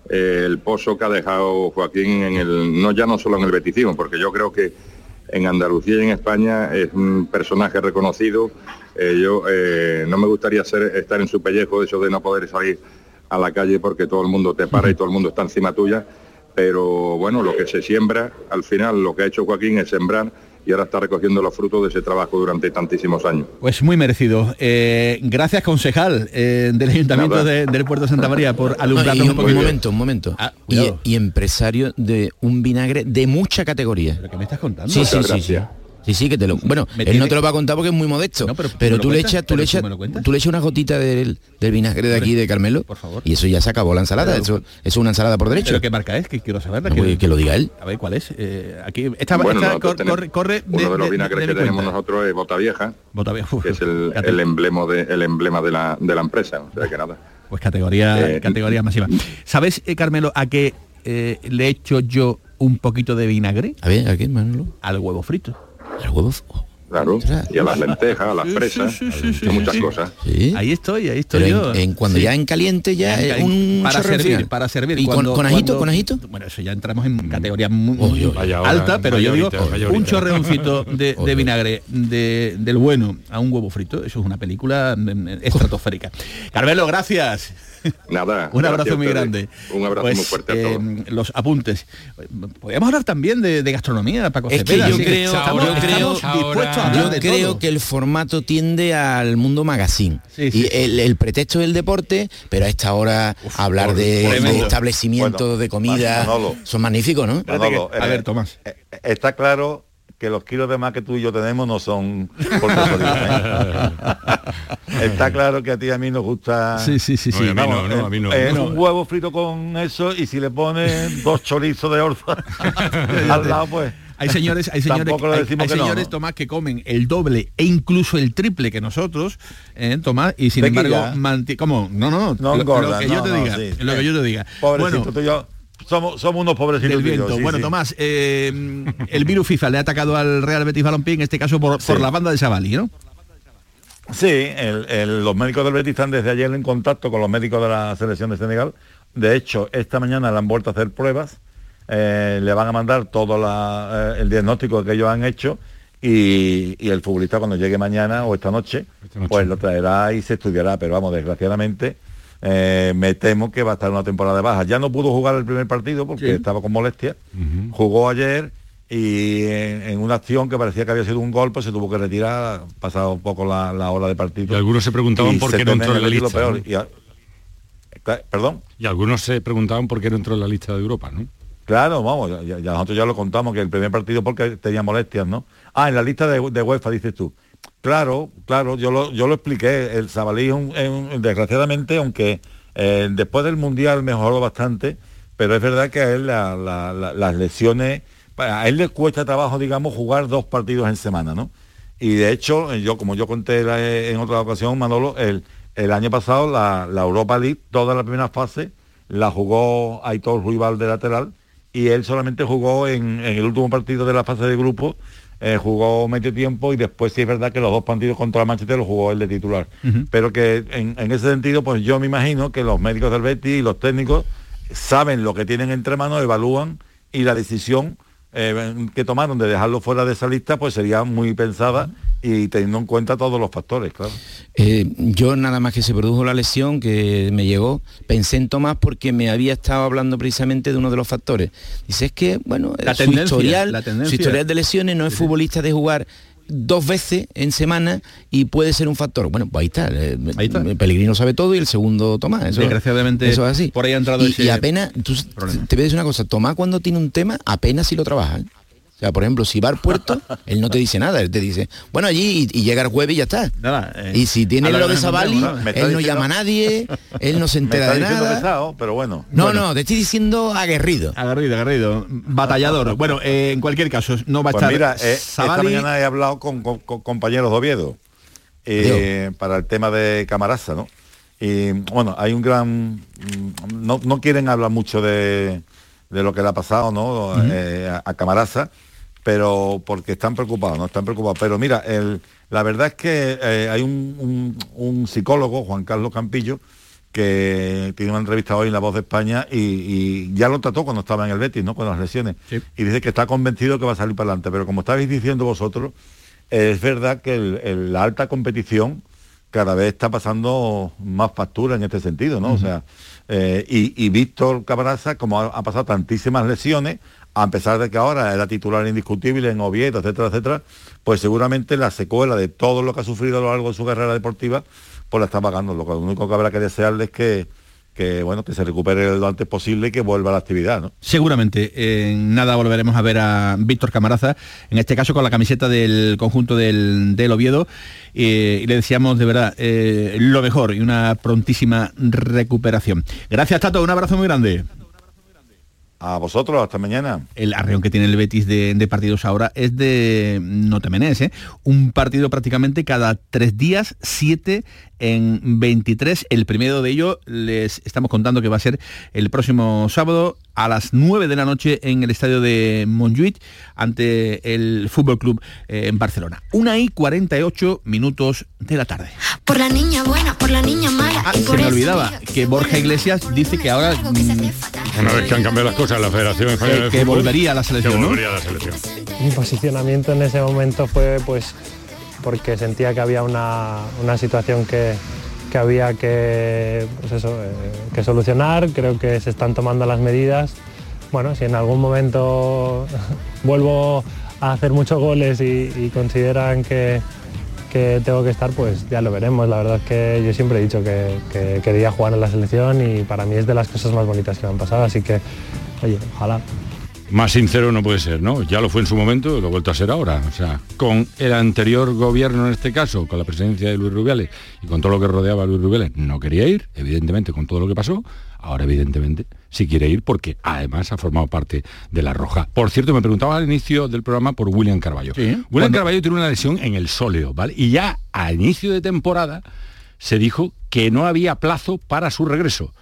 el pozo que ha dejado Joaquín en el, no ya no solo en el beticismo, porque yo creo que en Andalucía y en España es un personaje reconocido. Eh, yo eh, no me gustaría ser, estar en su pellejo, eso de no poder salir a la calle porque todo el mundo te para y todo el mundo está encima tuya. Pero bueno, lo que se siembra, al final lo que ha hecho Joaquín es sembrar y ahora está recogiendo los frutos de ese trabajo durante tantísimos años. Pues muy merecido. Eh, gracias, concejal eh, del Ayuntamiento de- del Puerto de Santa María, por No, alumbrarnos y un un, poquito. momento, un momento. Ah, y, empresario de un vinagre de mucha categoría. ¿Pero qué me estás contando? Sí, sí, sí, sí. Sí, sí, que te lo... Bueno, él tiene- no te lo va a contar porque es muy modesto. No, pero pero, ¿tú le echas, tú ¿Pero le echas, tú le echas una gotita del, del vinagre de aquí de Carmelo. por favor. Y eso ya se acabó la ensalada. Pero- eso, eso es una ensalada por derecho. ¿Pero qué marca es? Que quiero saberla. No, pues, que lo diga él. A ver, ¿cuál es? Eh, aquí, esta, Bueno, esta nosotros cor- tenemos- corre, corre uno de los vinagres de que tenemos nosotros es Bota Vieja, Bota bien, uf, que es el, el emblema de el emblema de la, de la empresa o sea que nada Pues categoría, Eh, categoría masiva. ¿Sabes, eh, Carmelo, a qué eh, le echo yo un poquito de vinagre? A ver, ¿a qué, Manolo? Al huevo frito. Al huevo. claro y a las lentejas a las Sí, sí, fresas sí, sí, sí, a muchas sí. cosas Sí. Ahí estoy, ahí estoy Pero yo. en, en cuando Sí. ya en caliente ya En es cali- un para servir, final. para servir. ¿Y con- Cuando- con, ajito, cuando- con ajito? Bueno, eso ya entramos en categoría muy hora, alta, pero yo digo un chorreoncito [LAUGHS] de, vinagre de- del bueno a un huevo frito, eso es una película mm, estratosférica. Carmelo, gracias. Nada Un abrazo muy grande. un abrazo Pues, muy fuerte a eh, todos los apuntes. Podríamos hablar también de, de gastronomía, Paco Es que Cepeda, yo creo, estamos, yo creo, dispuestos a hablar yo de creo todo. que el formato tiende al mundo magazine. Sí, sí, y el, el pretexto del deporte, pero a esta hora hablar por- de, tremendo. de establecimientos Bueno, de comida Manolo. son magníficos, ¿no? Que- Manolo, a eh, ver, Tomás. eh, está claro que los kilos de más que tú y yo tenemos no son por casualidad. ¿eh? [LAUGHS] está claro que a ti y a mí nos gusta Sí, sí, sí, sí. No, y a mí Vamos, no, no, a mí no. eh, No. un huevo frito con eso y si le pones dos chorizos de orza [LAUGHS] al lado pues Hay señores, hay señores, Tampoco le hay- decimos hay señores ¿no? Tomás, que comen el doble e incluso el triple que nosotros, eh, Tomás, y sin Tequila. embargo, ¿cómo? No, no, No lo- lo, engorda, que yo te no, diga, sí. lo que yo te diga. pobrecito Bueno, tú y yo somos, somos unos pobrecitos. del viento. sí, bueno, sí. Tomás, eh, el virus FIFA le ha atacado al Real Betis Balompié, en este caso por, por Sí. la banda de Savali, ¿no? Sí, el- el- los médicos del Betis están desde ayer en contacto con los médicos de la selección de Senegal. De hecho, esta mañana le han vuelto a hacer pruebas. eh, le van a mandar todo la- eh, el diagnóstico que ellos han hecho y, y el futbolista cuando llegue mañana o esta noche, pues lo traerá y se estudiará. Pero vamos, desgraciadamente eh, me temo que va a estar una temporada de baja. Ya no pudo jugar el primer partido porque Sí. estaba con molestia. Jugó ayer y en, en una acción que parecía que había sido un gol, pues se tuvo que retirar, pasado un poco la, la hora de partido. Y algunos se preguntaban Y por qué no entró en la lista, peor. ¿no? Y a- Perdón. Y algunos se preguntaban por qué no entró en la lista de Europa, ¿no? Claro, vamos, ya nosotros ya lo contamos, que el primer partido porque tenía molestias, ¿no? Ah, en la lista de, de UEFA dices tú. Claro, claro, yo lo, yo lo expliqué. El Sabalí, un- un- desgraciadamente, aunque eh, después del Mundial mejoró bastante, pero es verdad que a él la- la- la- las lesiones, a él le cuesta trabajo, digamos, jugar dos partidos en semana, ¿no? Y de hecho, yo como yo conté la- en otra ocasión, Manolo, el, el año pasado la, Europa League, toda la primera fase, la jugó Aitor Ruibal de lateral y él solamente jugó en, en el último partido de la fase de grupo, eh, jugó medio tiempo y después sí es verdad que los dos partidos contra el Manchester los jugó él de titular. Pero que en, en ese sentido, pues yo me imagino que los médicos del Betis y los técnicos saben lo que tienen entre manos, evalúan y la decisión eh, que tomaron de dejarlo fuera de esa lista, pues sería muy pensada y teniendo en cuenta todos los factores, claro. Eh, yo nada más que se produjo la lesión que me llegó, pensé en Tomás porque me había estado hablando precisamente de uno de los factores. Dice, es que, bueno, La su, tendencia, historial, la tendencia. su historial de lesiones no es futbolista de jugar dos veces en semana y puede ser un factor. Bueno, pues ahí está. eh, Pellegrino sabe todo y el segundo Tomás. Eso, Desgraciadamente, eso es así. por ahí ha entrado y, ese y apenas, tú- te voy a decir una cosa, Tomás cuando tiene un tema, apenas si lo trabaja. ¿eh? Sea, por ejemplo, si va al puerto, [LAUGHS] él no te dice nada, él te dice, bueno, allí y, y llega el jueves y ya está. eh, y si tiene lo de Sabali, ¿no? Él no llama a nadie, [LAUGHS] él no se Me entera está de nada. pesado, pero bueno. No, Bueno. no, te estoy diciendo aguerrido. Agarrido, agarrido. Batallador. Bueno, eh, en cualquier caso, no va a Pues estar mira, eh, esta mañana he hablado con, con- con compañeros de Oviedo eh, para el tema de Camarasa, ¿no? Y bueno, hay un gran... No, no quieren hablar mucho de, de lo que le ha pasado, ¿no? Eh, a, a Camarasa, pero porque están preocupados, ¿no? Están preocupados. Pero mira, el- la verdad es que eh, hay un, un- un psicólogo, Juan Carlos Campillo, que tiene una entrevista hoy en La Voz de España y, y ya lo trató cuando estaba en el Betis, ¿no? Con las lesiones. Y dice que está convencido que va a salir para adelante. Pero como estáis diciendo vosotros, es verdad que el- el- la alta competición cada vez está pasando más factura en este sentido, ¿no? O sea, eh, y, y Víctor Cabraza, como ha, ha pasado tantísimas lesiones, a pesar de que ahora era titular indiscutible en Oviedo, etcétera, etcétera, pues seguramente la secuela de todo lo que ha sufrido a lo largo de su carrera deportiva, pues la está pagando. Lo único que habrá que desearle es que, que bueno, que se recupere lo antes posible y que vuelva a la actividad, ¿no? Seguramente, en nada volveremos a ver a Víctor Camaraza, en este caso con la camiseta del conjunto del, del Oviedo, y le deseamos de verdad eh, lo mejor y una prontísima recuperación. Gracias, Tato, un abrazo muy grande. A vosotros, hasta mañana. El arreón que tiene el Betis de, de partidos ahora es de, no te menes, ¿eh? un partido prácticamente cada tres días, siete en 23. El primero de ellos les estamos contando que va a ser el próximo sábado a las 9 de la noche en el estadio de Montjuic ante el Fútbol Club eh, en Barcelona. Una y 48 minutos de la tarde. Por la niña buena, por la niña mala. Ah, y se por me olvidaba que Borja Iglesias dice que ahora mm, Una vez que han cambiado las cosas, la Federación Española Que- de que Fútbol, volvería a la selección, que ¿no? volvería a la selección. Mi posicionamiento en ese momento fue pues porque sentía que había una, una situación que, que había que, pues eso, eh, que solucionar, creo que se están tomando las medidas. Bueno, si en algún momento [LAUGHS] vuelvo a hacer muchos goles y, consideran que, que tengo que estar, pues ya lo veremos. La verdad es que yo siempre he dicho que, que quería jugar en la selección y para mí es de las cosas más bonitas que me han pasado, así que, oye, ojalá. Más sincero no puede ser, ¿no? Ya lo fue en su momento lo ha vuelto a ser ahora. O sea, con el anterior gobierno en este caso, con la presidencia de Luis Rubiales y con todo lo que rodeaba a Luis Rubiales, no quería ir, evidentemente, con todo lo que pasó. Ahora, evidentemente, sí quiere ir porque además ha formado parte de la Roja. Por cierto, me preguntaba al inicio del programa por William Carballo. William ¿Cuándo? Carballo tiene una lesión en el sóleo, ¿vale? Y ya a inicio de temporada se dijo que no había plazo para su regreso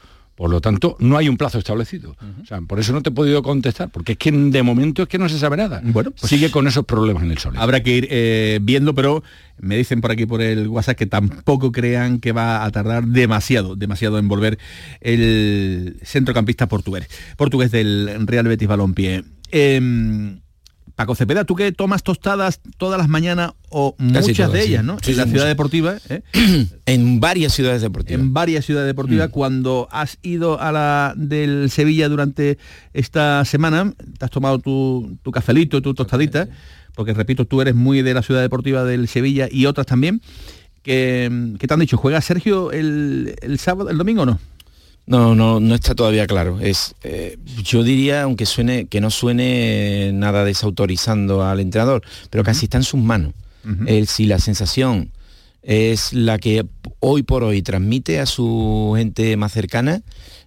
Por lo tanto, no hay un plazo establecido. O sea, por eso no te he podido contestar, porque es que de momento es que no se sabe nada. Bueno, pues sigue con esos problemas en el sol. Habrá que ir eh, viendo, pero me dicen por aquí por el WhatsApp que tampoco crean que va a tardar demasiado, demasiado en volver el centrocampista portugués, portugués del Real Betis Balompié. Em, Paco Cepeda, tú que tomas tostadas todas las mañanas o Casi muchas todas, de sí. ellas, ¿no? Sí, en la ciudad deportiva, ¿eh? [CLEARS THROAT] en varias ciudades deportivas. en varias ciudades deportivas, Mm. cuando has ido a la del Sevilla durante esta semana, te has tomado tu, tu cafelito, tu tostadita, porque repito, tú eres muy de la ciudad deportiva del Sevilla y otras también. que qué te han dicho? ¿Juega Sergio el, el sábado, el domingo o no? No, no, no está todavía claro. Es, eh, yo diría, aunque suene, que no suene nada desautorizando al entrenador, pero casi está en sus manos. Él, si la sensación es la que hoy por hoy transmite a su gente más cercana,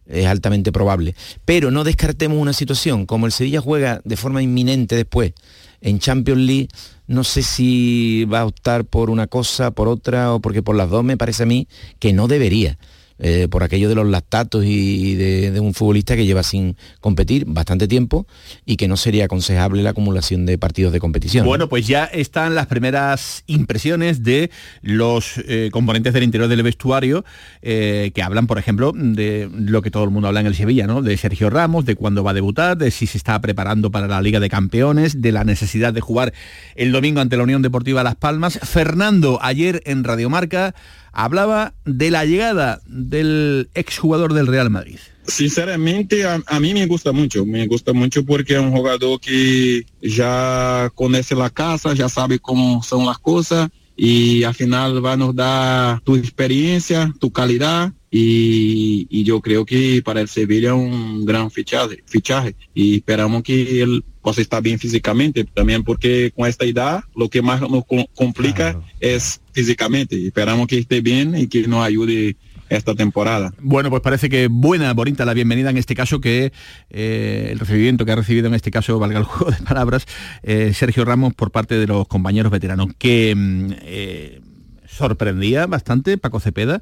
es altamente probable. Pero no descartemos una situación, como el Sevilla juega de forma inminente después en Champions League, no sé si va a optar por una cosa, por otra, o porque por las dos me parece a mí que no debería. Eh, por aquello de los lactatos y de, un futbolista que lleva sin competir bastante tiempo y que no sería aconsejable la acumulación de partidos de competición. Bueno, pues ya están las primeras impresiones de los eh, componentes del interior del vestuario eh, que hablan, por ejemplo, de lo que todo el mundo habla en el Sevilla, ¿no? De Sergio Ramos, de cuándo va a debutar, de si se está preparando para la Liga de Campeones, de la necesidad de jugar el domingo ante la Unión Deportiva Las Palmas. Fernando, ayer en Radiomarca, hablaba de la llegada del exjugador del Real Madrid. Sinceramente, a, a mí me gusta mucho, me gusta mucho porque es un jugador que ya conoce la casa, ya sabe cómo son las cosas y al final va a nos dar tu experiencia, tu calidad y, y yo creo que para el Sevilla es un gran fichaje, fichaje y esperamos que él possa estar bien físicamente también porque con esta edad lo que más nos com- complica es físicamente. Esperamos que esté bien y que nos ayude esta temporada. Bueno, pues parece que buena, bonita la bienvenida en este caso, que eh, el recibimiento que ha recibido en este caso, valga el juego de palabras, eh, Sergio Ramos por parte de los compañeros veteranos, que mm, eh, sorprendía bastante Paco Cepeda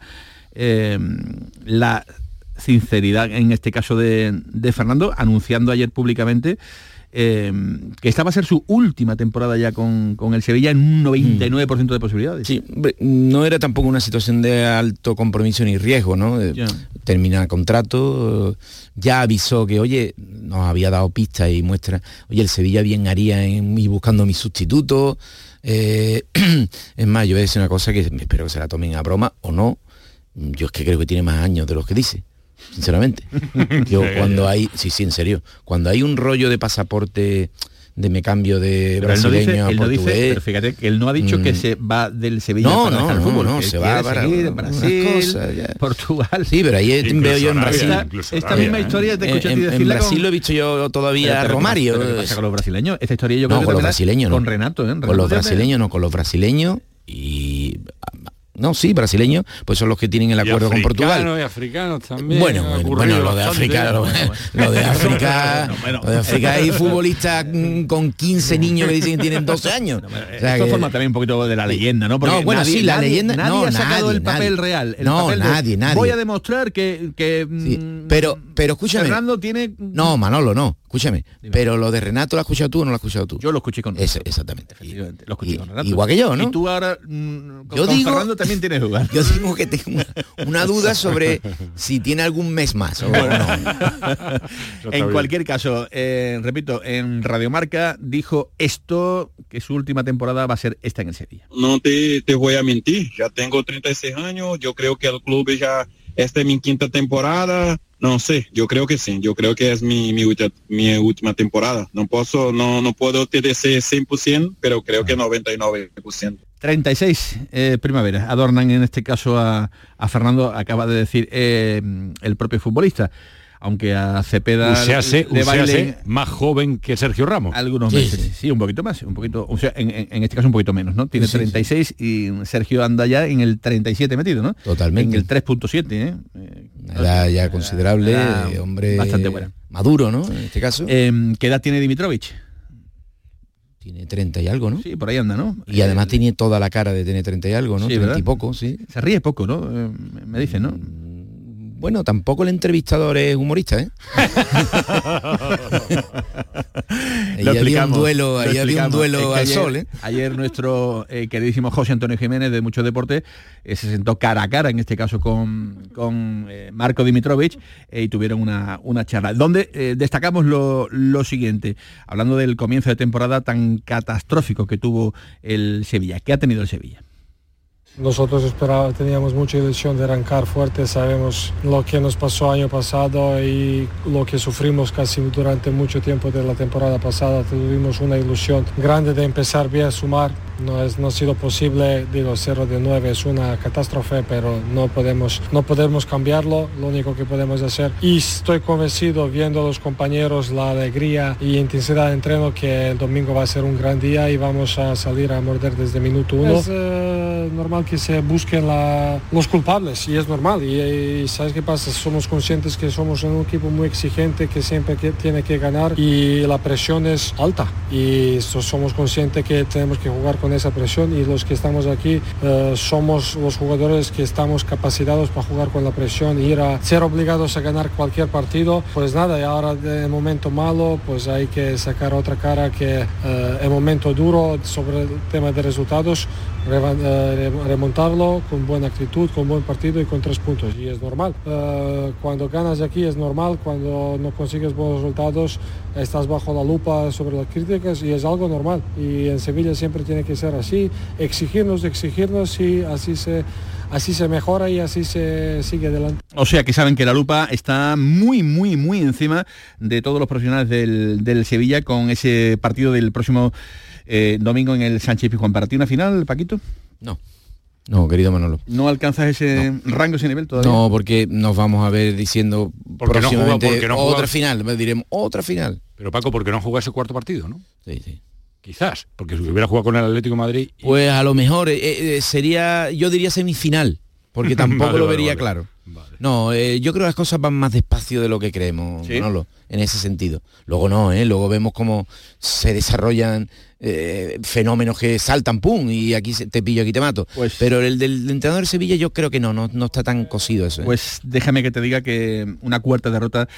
eh, la sinceridad en este caso de, de Fernando, anunciando ayer públicamente eh, que esta va a ser su última temporada ya con, con el Sevilla en un 99% de posibilidades. Sí, no era tampoco una situación de alto compromiso ni riesgo, ¿no? Termina contrato, ya avisó que, oye, nos había dado pistas y muestra, oye, el Sevilla bien haría en ir buscando mi sustituto. eh, [CLEARS THROAT] es más, yo voy a decir una cosa que espero que se la tomen a broma o no. Yo es que creo que tiene más años de los que dice, sinceramente. [LAUGHS] Yo cuando hay, sí, sí, en serio, cuando hay un rollo de pasaporte de me cambio de Pero él no dice, brasileño a él no dice, portugués, pero fíjate que él no ha dicho que Mm. se va del Sevilla No, para no, dejar el no, fútbol, no, se va para en Brasil, cosas, ya. Portugal. Sí, pero ahí veo yo en Brasil. Esta, esta misma historia te En- escuché a ti en- en decirla Brasil con- lo he visto yo todavía Pero- a pero- Romario. pero ¿qué pasa con los brasileños? Esta historia yo no, creo que con los brasileños no. Con Renato, ¿eh? Con los brasileños no, con los brasileños y... No, sí, brasileños, pues son los que tienen el acuerdo con Portugal. Africanos y africanos también. Bueno, bueno, lo de. África, lo, lo de África, [LAUGHS] lo de África hay futbolistas mm, con 15 niños que dicen que tienen 12 años. O sea Esto que- forma también un poquito de la leyenda, ¿no? No, bueno, nadie- sí, la nadie- leyenda- Nadie no, ha sacado nadie, el papel real. el No, papel de, nadie, nadie. Voy a demostrar que, que mm, pero, pero escúchame. Fernando tiene... No, Manolo, no. Escúchame. Pero lo de Renato lo has escuchado tú o no lo has escuchado tú. Yo lo escuché con Ese, exactamente. Lo escuché con Renato. Igual que yo, ¿no? Y tú ahora mm, con, Yo digo- Fernando también tienes dudas. Yo digo que tengo una, una duda sobre si tiene algún mes más o no. [LAUGHS] en cualquier caso, eh, repito, en Radiomarca dijo esto, que su última temporada va a ser esta en el Sevilla. No te, te voy a mentir, ya tengo 36 años, yo creo que el club ya, esta es mi quinta temporada, no sé, yo creo que sí, yo creo que es mi, mi, mi última temporada. No puedo, no, no puedo te decir 100%, pero creo que 99%. 36 eh, primaveras adornan en este caso a, a Fernando, acaba de decir eh, el propio futbolista. Aunque a Cepeda se hace, le baile más joven que Sergio Ramos. algunos meses. Sí, un poquito más, un poquito, o sea, en, este caso un poquito menos, ¿no? Tiene Sí, sí. 36 y Sergio anda ya en el 37 metido, ¿no? Totalmente. En el 3.7, ¿eh? Era ya considerable, era hombre bastante buena. maduro, ¿no? En este caso. Eh, ¿Qué edad tiene Dimitrovich? Tiene 30 y algo, ¿no? Sí, por ahí anda, ¿no? Y además tiene toda la cara de tener 30 y algo, ¿no? Sí, 30 y poco, sí. Se ríe poco, ¿no? Eh, me dicen, ¿no? Bueno, tampoco el entrevistador es humorista, ¿eh? [LAUGHS] Ahí había un duelo, ahí había un duelo Es que al ayer, sol, ¿eh? Ayer nuestro eh, queridísimo José Antonio Jiménez de Mucho Deporte eh, se sentó cara a cara, en este caso con, con eh, Marco Dimitrovich, eh, y tuvieron una, una charla, donde destacamos lo, lo siguiente, hablando del comienzo de temporada tan catastrófico que tuvo el Sevilla. ¿Qué ha tenido el Sevilla? Nosotros esperaba, teníamos mucha ilusión de arrancar fuerte, sabemos lo que nos pasó año pasado y lo que sufrimos casi durante mucho tiempo de la temporada pasada. Tuvimos una ilusión grande de empezar bien a sumar. No, es, no ha sido posible, digo, 0 de 9 es una catástrofe, pero no podemos, no podemos cambiarlo, lo único que podemos hacer. Y estoy convencido, viendo a los compañeros, la alegría y intensidad de entreno, que el domingo va a ser un gran día y vamos a salir a morder desde minuto uno. Es eh, normal que se busquen los culpables y es normal. Y, ¿sabes qué pasa? Somos conscientes que somos un equipo muy exigente que siempre que tiene que ganar y la presión es alta. Y so- somos conscientes que tenemos que jugar con esa presión y los que estamos aquí eh, somos los jugadores que estamos capacitados para jugar con la presión ir a ser obligados a ganar cualquier partido. Pues nada, y ahora de momento malo, pues hay que sacar otra cara que eh, el momento duro sobre el tema de resultados, remontarlo con buena actitud, con buen partido y con tres puntos. Y es normal. Eh, cuando ganas aquí es normal, cuando no consigues buenos resultados estás bajo la lupa sobre las críticas y es algo normal. Y en Sevilla siempre tiene que ser así, exigirnos, exigirnos y así se, así se mejora y así se sigue adelante. O sea que saben que la lupa está muy, muy, muy encima de todos los profesionales del, del Sevilla con ese partido del próximo eh, domingo en el Sánchez Pizjuán. ¿Para ti una final, Paquito? No. No, querido Manolo. ¿No alcanzas ese rango, ese nivel todavía? No, porque nos vamos a ver diciendo Porque no juega- próximamente porque no otra juega- final, diremos otra final. Pero Paco, ¿por qué no jugó ese cuarto partido, no? Sí, sí. Quizás, porque si hubiera jugado con el Atlético de Madrid... Pues a lo mejor eh, eh, sería, yo diría semifinal, porque [LAUGHS] tampoco Vale, lo vale, vería vale. claro. No, eh, yo creo que las cosas van más despacio de lo que creemos, ¿Sí? Manolo, en ese sentido. Luego no, ¿eh? luego vemos cómo se desarrollan eh, fenómenos que saltan, pum, y aquí se- te pillo, aquí te mato. Pero el del entrenador de Sevilla yo creo que no, no, no está tan cosido eso. ¿eh? Pues déjame que te diga que una cuarta derrota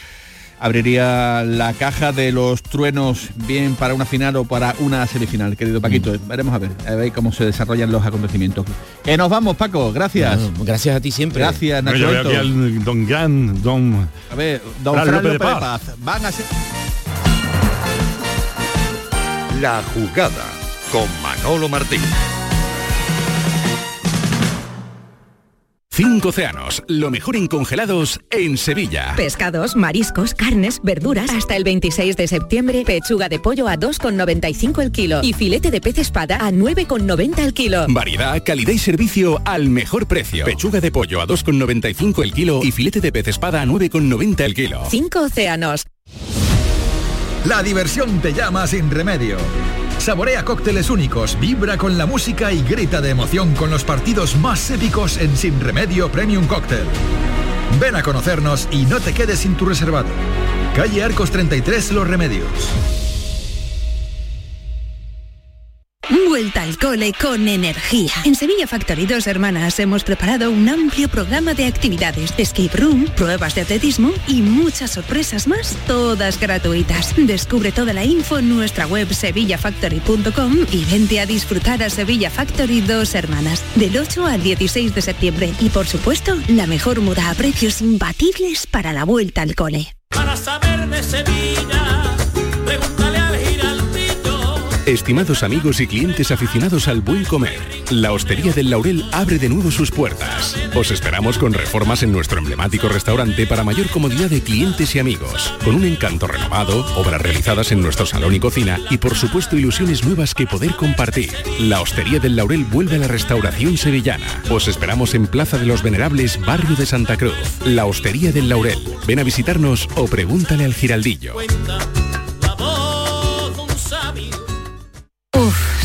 abriría la caja de los truenos bien para una final o para una semifinal, querido Paquito. Mm. Veremos a ver, a ver cómo se desarrollan los acontecimientos. Que nos vamos, Paco, gracias. Bueno, gracias a ti siempre. Gracias, Nacho yo veo Bento. aquí al don Gran, don... A ver, don Fran Fran López López, de de Paz. Paz. Van a ser... La jugada con Manolo Martín. Cinco océanos, lo mejor en congelados en Sevilla. Pescados, mariscos, carnes, verduras. Hasta el 26 de septiembre, pechuga de pollo a 2,95 el kilo y filete de pez espada a 9,90 el kilo. Variedad, calidad y servicio al mejor precio. Pechuga de pollo a 2,95 el kilo y filete de pez espada a 9,90 el kilo. Cinco océanos. La diversión te llama sin remedio. Saborea cócteles únicos, vibra con la música y grita de emoción con los partidos más épicos en Sin Remedio Premium Cóctel. Ven a conocernos y no te quedes sin tu reservado. Calle Arcos 33 Los Remedios. Vuelta al cole con energía. En Sevilla Factory Dos Hermanas hemos preparado un amplio programa de actividades, escape room, pruebas de atletismo y muchas sorpresas más, todas gratuitas. Descubre toda la info en nuestra web sevillafactory.com y vente a disfrutar a Sevilla Factory Dos Hermanas del 8 al 16 de septiembre. Y por supuesto, la mejor moda a precios imbatibles para la vuelta al cole. Para saber de Sevilla. Estimados amigos y clientes aficionados al buen comer, la Hostería del Laurel abre de nuevo sus puertas. Os esperamos con reformas en nuestro emblemático restaurante para mayor comodidad de clientes y amigos, con un encanto renovado, obras realizadas en nuestro salón y cocina y por supuesto ilusiones nuevas que poder compartir. La Hostería del Laurel vuelve a la restauración sevillana. Os esperamos en Plaza de los Venerables, barrio de Santa Cruz. La Hostería del Laurel. Ven a visitarnos o pregúntale al giraldillo.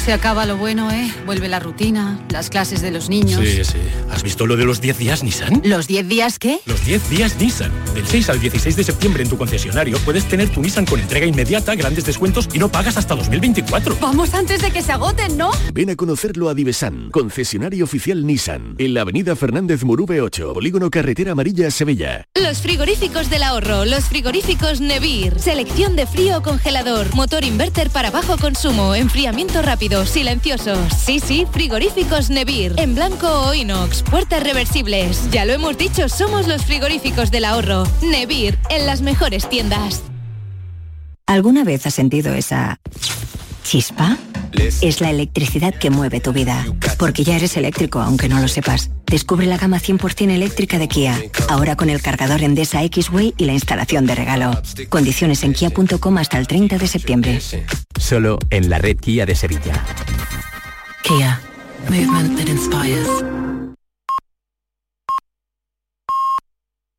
Se acaba lo bueno, ¿eh? Vuelve la rutina, las clases de los niños. Sí, sí. ¿Has visto lo de los 10 días Nissan? ¿Los 10 días qué? Los 10 días Nissan. Del 6 al 16 de septiembre en tu concesionario puedes tener tu Nissan con entrega inmediata, grandes descuentos y no pagas hasta 2024. Vamos antes de que se agoten, ¿no? Ven a conocerlo a Divesan, concesionario oficial Nissan, en la avenida Fernández Murube 8, Polígono Carretera Amarilla, Sevilla. Los frigoríficos del ahorro, los frigoríficos Nevir. Selección de frío o congelador, motor inverter para bajo consumo, enfriamiento rápido, silenciosos. Sí, sí, frigoríficos Nevir. En blanco o inox, puertas reversibles. Ya lo hemos dicho, somos los frigoríficos del ahorro. Nevir, en las mejores tiendas. ¿Alguna vez has sentido esa chispa? Es la electricidad que mueve tu vida. Porque ya eres eléctrico, aunque no lo sepas. Descubre la gama 100% eléctrica de Kia. Ahora con el cargador Endesa X-Way y la instalación de regalo. Condiciones en kia.com hasta el 30 de septiembre. Solo en la red Kia de Sevilla. Kia. Movement that inspires.